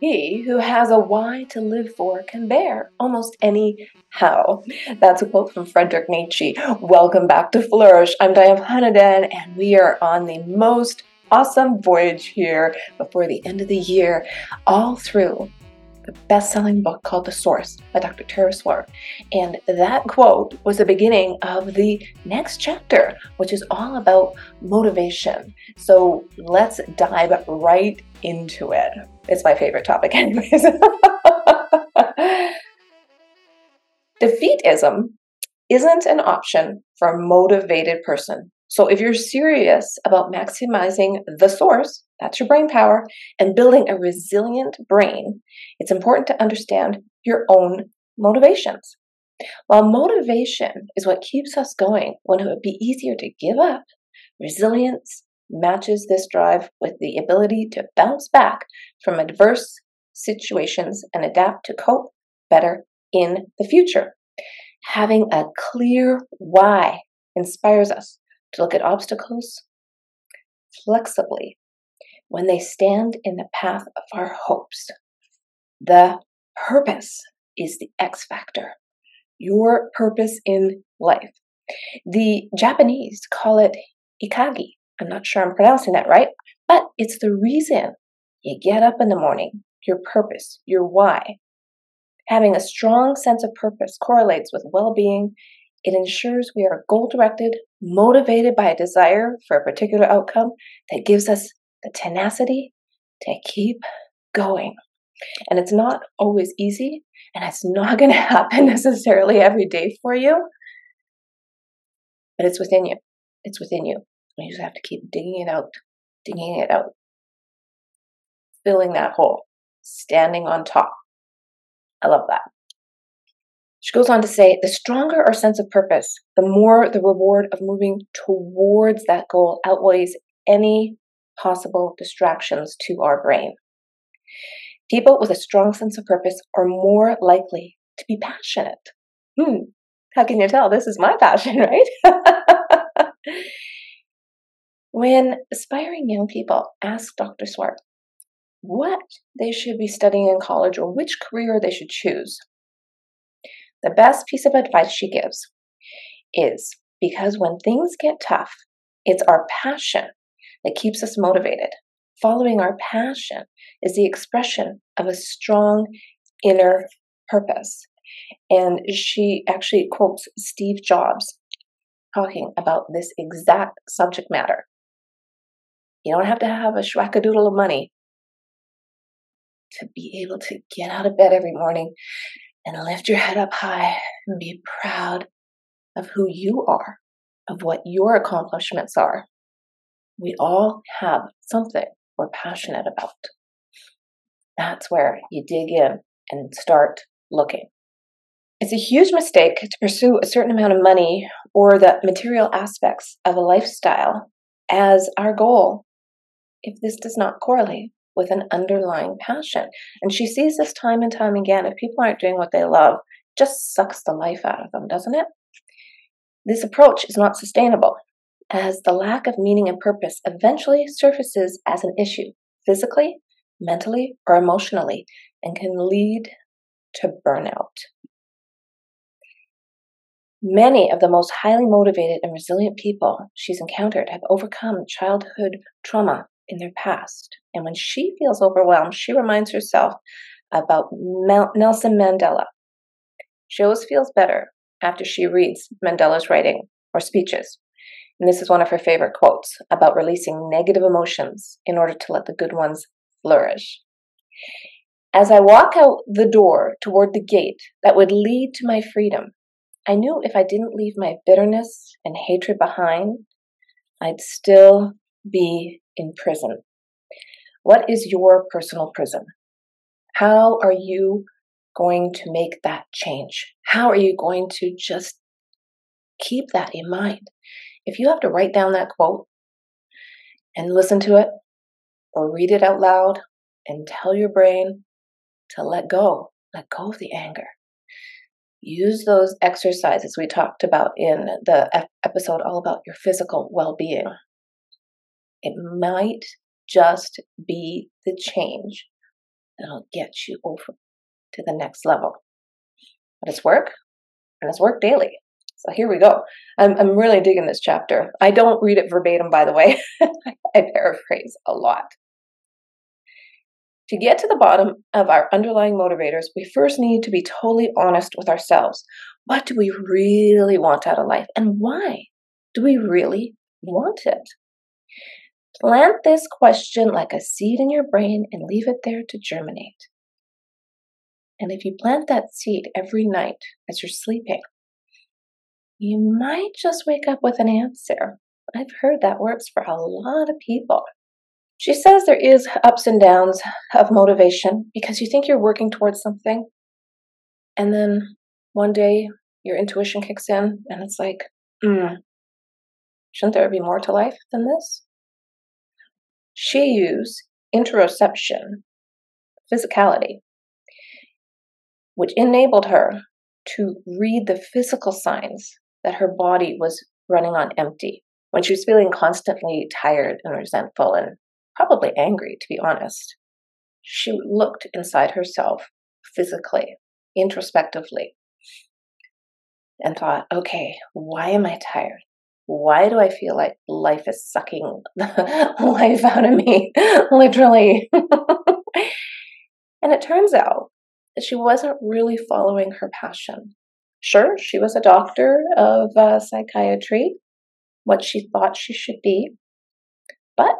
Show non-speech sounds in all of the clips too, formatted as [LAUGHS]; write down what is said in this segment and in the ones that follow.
He who has a why to live for can bear almost any how. That's a quote from Friedrich Nietzsche. Welcome back to Flourish. I'm Diane Planidin, and we are on the most awesome voyage here before the end of the year, all through the best selling book called The Source by Dr. Tara Swart. And that quote was the beginning of the next chapter, which is all about motivation. So let's dive right into it. It's my favorite topic, [LAUGHS] anyways. Defeatism isn't an option for a motivated person. So if you're serious about maximizing the source, that's your brain power, and building a resilient brain, it's important to understand your own motivations. While motivation is what keeps us going when it would be easier to give up, resilience matches this drive with the ability to bounce back from adverse situations and adapt to cope better in the future. Having a clear why inspires us to look at obstacles flexibly when they stand in the path of our hopes. The purpose is the X factor, your purpose in life. The Japanese call it ikagi. I'm not sure I'm pronouncing that right, but it's the reason you get up in the morning, your purpose, your why. Having a strong sense of purpose correlates with well being. It ensures we are goal directed, motivated by a desire for a particular outcome that gives us the tenacity to keep going. And it's not always easy, and it's not going [LAUGHS] to happen necessarily every day for you, but it's within you. It's within you. You just have to keep digging it out, digging it out, filling that hole, standing on top. I love that. She goes on to say the stronger our sense of purpose, the more the reward of moving towards that goal outweighs any possible distractions to our brain. People with a strong sense of purpose are more likely to be passionate. Hmm, how can you tell? This is my passion, [LAUGHS] right? when aspiring young people ask Dr. Swart what they should be studying in college or which career they should choose, the best piece of advice she gives is because when things get tough, it's our passion that keeps us motivated. Following our passion is the expression of a strong inner purpose. And she actually quotes Steve Jobs talking about this exact subject matter. You don't have to have a schwackadoodle of money to be able to get out of bed every morning and lift your head up high and be proud of who you are, of what your accomplishments are, we all have something we're passionate about. That's where you dig in and start looking. It's a huge mistake to pursue a certain amount of money or the material aspects of a lifestyle as our goal if this does not correlate with an underlying passion. And she sees this time and time again. If people aren't doing what they love, just sucks the life out of them, doesn't it? This approach is not sustainable as the lack of meaning and purpose eventually surfaces as an issue, physically, mentally, or emotionally, and can lead to burnout. Many of the most highly motivated and resilient people she's encountered have overcome childhood trauma in their past. And when she feels overwhelmed, she reminds herself about Mel- Nelson Mandela. She always feels better after she reads Mandela's writing or speeches. And this is one of her favorite quotes about releasing negative emotions in order to let the good ones flourish. As I walk out the door toward the gate that would lead to my freedom, I knew if I didn't leave my bitterness and hatred behind, I'd still be in prison. What is your personal prison? How are you going to make that change? How are you going to just keep that in mind? if you have to write down that quote and listen to it or read it out loud and tell your brain to let go, let go of the anger. Use those exercises we talked about in the episode all about your physical well being. It might just be the change that'll get you over to the next level. But it's work, and it's work daily. So here we go. I'm, I'm really digging this chapter. I don't read it verbatim, by the way. [LAUGHS] I paraphrase a lot. To get to the bottom of our underlying motivators, we first need to be totally honest with ourselves. What do we really want out of life? And why do we really want it? Plant this question like a seed in your brain and leave it there to germinate. And if you plant that seed every night as you're sleeping, you might just wake up with an answer. I've heard that works for a lot of people. She says there is ups and downs of motivation because you think you're working towards something. And then one day your intuition kicks in and it's like, mm, shouldn't there be more to life than this? She used interoception, physicality, which enabled her to read the physical signs that her body was running on empty when she was feeling constantly tired and resentful and probably angry, to be honest. She looked inside herself physically, introspectively, and thought, okay, why am I tired? Why do I feel like life is sucking [LAUGHS] life out of me? [LAUGHS] Literally. [LAUGHS] and it turns out that she wasn't really following her passion. Sure, she was a doctor of uh, psychiatry, what she thought she should be, but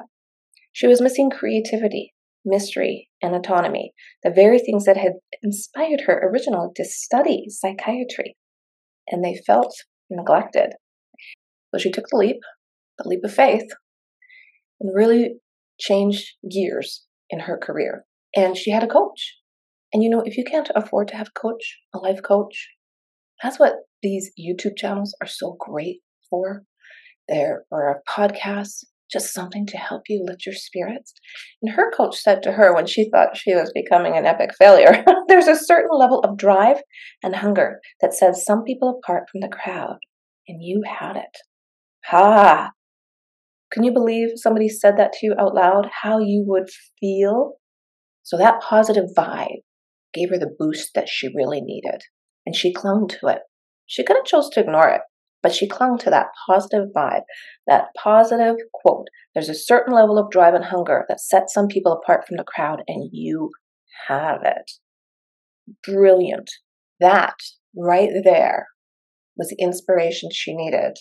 she was missing creativity, mystery, and autonomy, the very things that had inspired her originally to study psychiatry. And they felt neglected. So she took the leap, the leap of faith, and really changed gears in her career. And she had a coach. And you know, if you can't afford to have a coach, a life coach, that's what these YouTube channels are so great for. There are podcasts, just something to help you lift your spirits. And her coach said to her when she thought she was becoming an epic failure, [LAUGHS] there's a certain level of drive and hunger that sets some people apart from the crowd, and you had it. Ha! Can you believe somebody said that to you out loud? How you would feel? So that positive vibe gave her the boost that she really needed, and she clung to it. She could have chose to ignore it, but she clung to that positive vibe, that positive quote. There's a certain level of drive and hunger that sets some people apart from the crowd, and you have it. Brilliant. That right there was the inspiration she needed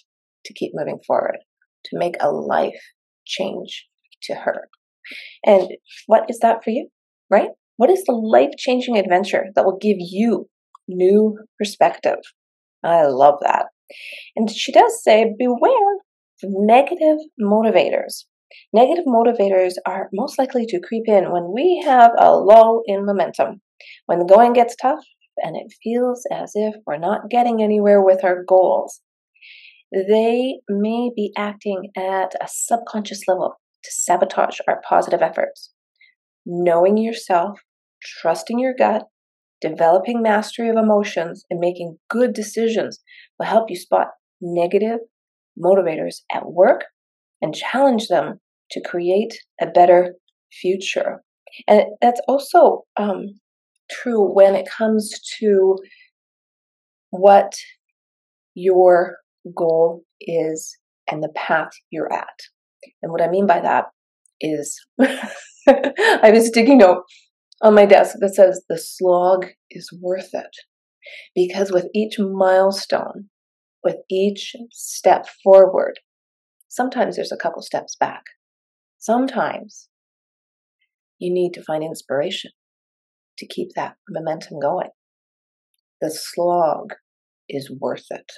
to keep moving forward, to make a life change to her. And what is that for you, right? What is the life changing adventure that will give you new perspective? I love that. And she does say, beware of negative motivators. Negative motivators are most likely to creep in when we have a lull in momentum, when the going gets tough and it feels as if we're not getting anywhere with our goals. They may be acting at a subconscious level to sabotage our positive efforts. Knowing yourself, trusting your gut, developing mastery of emotions, and making good decisions will help you spot negative motivators at work and challenge them to create a better future. And that's also um, true when it comes to what your goal is and the path you're at. And what I mean by that is [LAUGHS] I have a sticky note on my desk that says the slog is worth it. Because with each milestone, with each step forward, sometimes there's a couple steps back. Sometimes you need to find inspiration to keep that momentum going. The slog is worth it.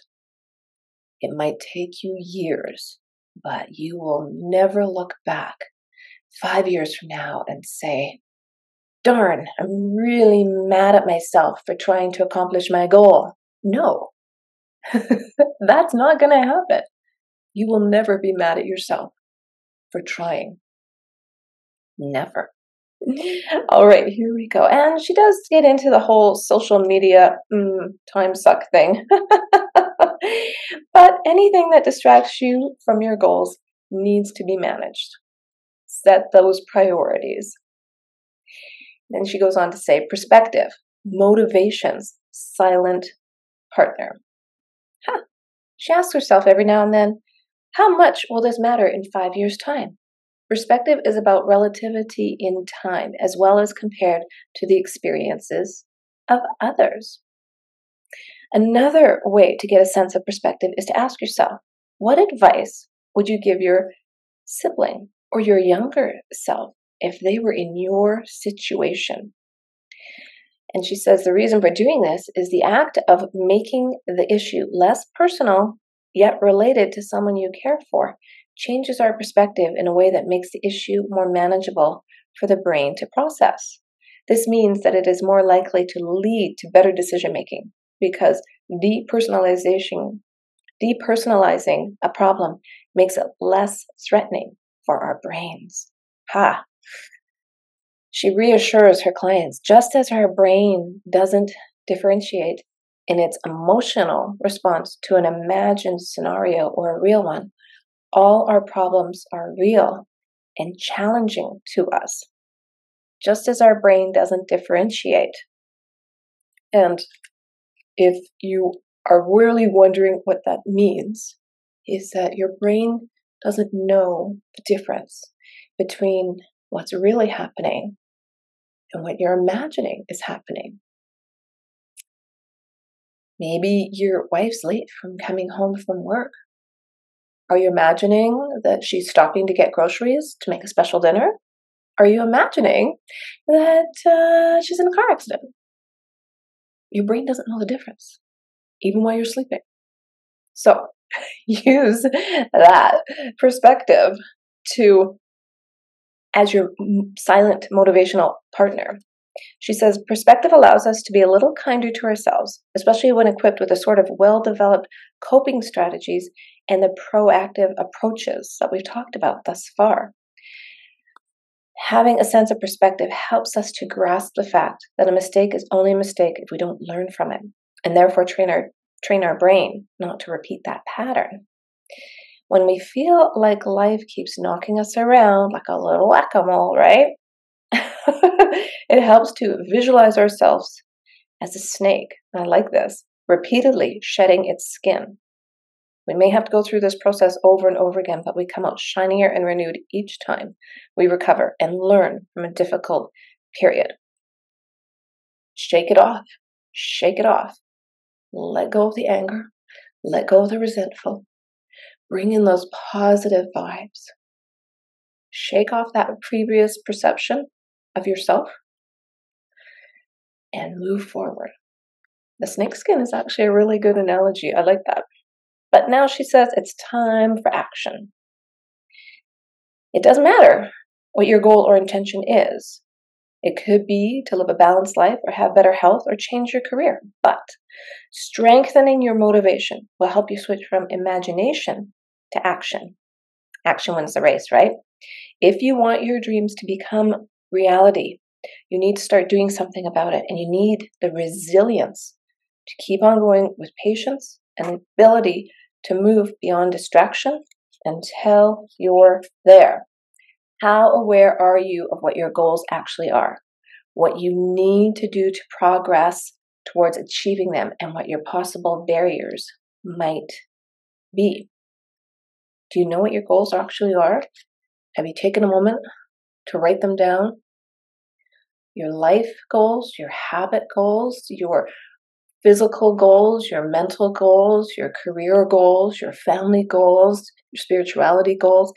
It might take you years, but you will never look back five years from now and say, darn, I'm really mad at myself for trying to accomplish my goal. No, [LAUGHS] that's not going to happen. You will never be mad at yourself for trying. Never. [LAUGHS] All right, here we go. And she does get into the whole social media mm, time suck thing. [LAUGHS] but anything that distracts you from your goals needs to be managed. Set those priorities. Then she goes on to say perspective, motivations, silent partner. Huh. She asks herself every now and then, how much will this matter in five years' time? Perspective is about relativity in time as well as compared to the experiences of others. Another way to get a sense of perspective is to ask yourself what advice would you give your sibling or your younger self if they were in your situation? And she says the reason for doing this is the act of making the issue less personal yet related to someone you care for changes our perspective in a way that makes the issue more manageable for the brain to process. This means that it is more likely to lead to better decision making because depersonalization, depersonalizing a problem makes it less threatening for our brains. Ha! She reassures her clients just as her brain doesn't differentiate in its emotional response to an imagined scenario or a real one, all our problems are real and challenging to us, just as our brain doesn't differentiate. And if you are really wondering what that means, is that your brain doesn't know the difference between what's really happening and what you're imagining is happening. Maybe your wife's late from coming home from work are you imagining that she's stopping to get groceries to make a special dinner? Are you imagining that uh, she's in a car accident? Your brain doesn't know the difference, even while you're sleeping. So [LAUGHS] use that perspective to as your silent motivational partner she says perspective allows us to be a little kinder to ourselves, especially when equipped with a sort of well developed coping strategies and the proactive approaches that we've talked about thus far. Having a sense of perspective helps us to grasp the fact that a mistake is only a mistake if we don't learn from it, and therefore train our, train our brain not to repeat that pattern. When we feel like life keeps knocking us around like a little whack a mole, right? [LAUGHS] it helps to visualize ourselves as a snake. I like this, repeatedly shedding its skin. We may have to go through this process over and over again, but we come out shinier and renewed each time we recover and learn from a difficult period. Shake it off. Shake it off. Let go of the anger. Let go of the resentful. Bring in those positive vibes. Shake off that previous perception of yourself and move forward. The snake skin is actually a really good analogy. I like that. But now she says it's time for action. It doesn't matter what your goal or intention is. It could be to live a balanced life or have better health or change your career. But strengthening your motivation will help you switch from imagination to action. Action wins the race, right? If you want your dreams to become reality. You need to start doing something about it, and you need the resilience to keep on going with patience and the ability to move beyond distraction until you're there. How aware are you of what your goals actually are? What you need to do to progress towards achieving them, and what your possible barriers might be? Do you know what your goals actually are? Have you taken a moment to write them down. Your life goals, your habit goals, your physical goals, your mental goals, your career goals, your family goals, your spirituality goals.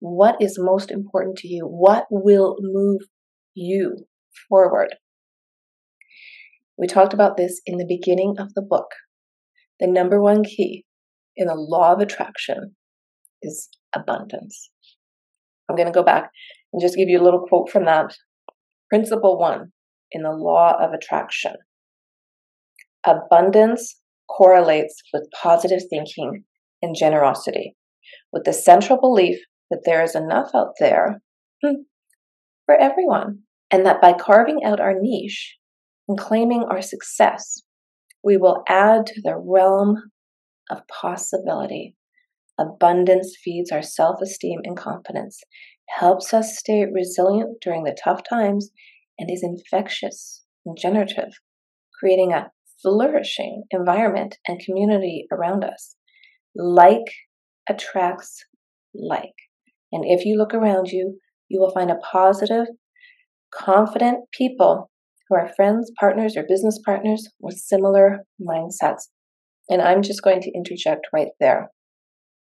What is most important to you? What will move you forward? We talked about this in the beginning of the book. The number one key in the law of attraction is abundance. I'm going to go back and just give you a little quote from that. Principle one in the law of attraction abundance correlates with positive thinking and generosity, with the central belief that there is enough out there hmm, for everyone, and that by carving out our niche and claiming our success, we will add to the realm of possibility. Abundance feeds our self esteem and confidence, helps us stay resilient during the tough times, and is infectious and generative, creating a flourishing environment and community around us. Like attracts like. And if you look around you, you will find a positive, confident people who are friends, partners, or business partners with similar mindsets. And I'm just going to interject right there.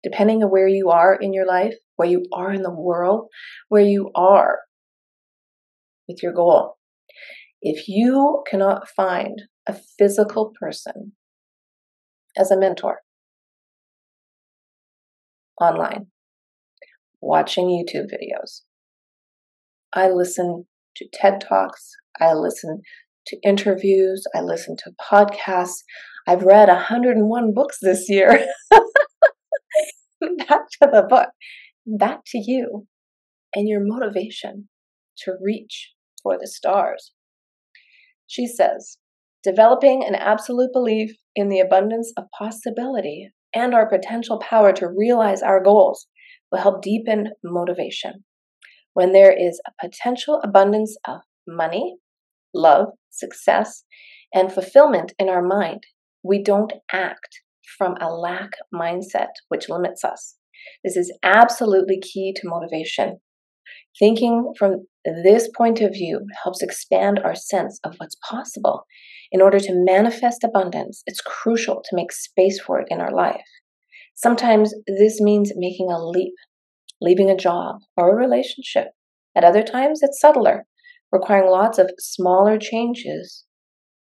Depending on where you are in your life, where you are in the world, where you are with your goal, if you cannot find a physical person as a mentor online, watching YouTube videos, I listen to TED Talks, I listen to interviews, I listen to podcasts. I've read 101 books this year. [LAUGHS] back to the book, back to you and your motivation to reach for the stars. She says, developing an absolute belief in the abundance of possibility and our potential power to realize our goals will help deepen motivation. When there is a potential abundance of money, love, success, and fulfillment in our mind, we don't act from a lack mindset, which limits us. This is absolutely key to motivation. Thinking from this point of view helps expand our sense of what's possible. In order to manifest abundance, it's crucial to make space for it in our life. Sometimes this means making a leap, leaving a job or a relationship. At other times, it's subtler, requiring lots of smaller changes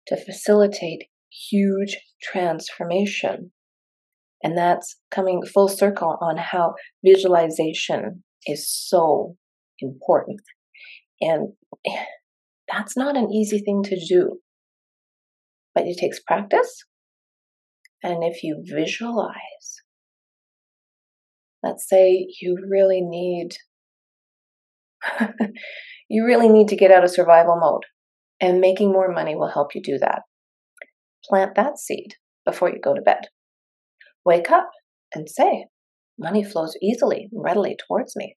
to facilitate huge transformation. And that's coming full circle on how visualization is so important. And [SIGHS] that's not an easy thing to do, but it takes practice. And if you visualize, let's say you really need [LAUGHS] you really need to get out of survival mode and making more money will help you do that plant that seed before you go to bed. Wake up and say, money flows easily and readily towards me.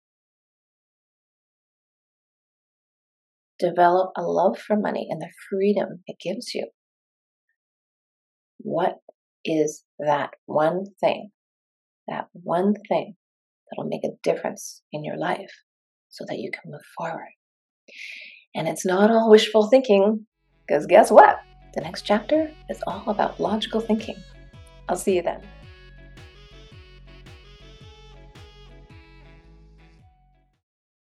Develop a love for money and the freedom it gives you. What is that one thing, that one thing that'll make a difference in your life so that you can move forward? And it's not all wishful thinking, because guess what? The next chapter is all about logical thinking. I'll see you then.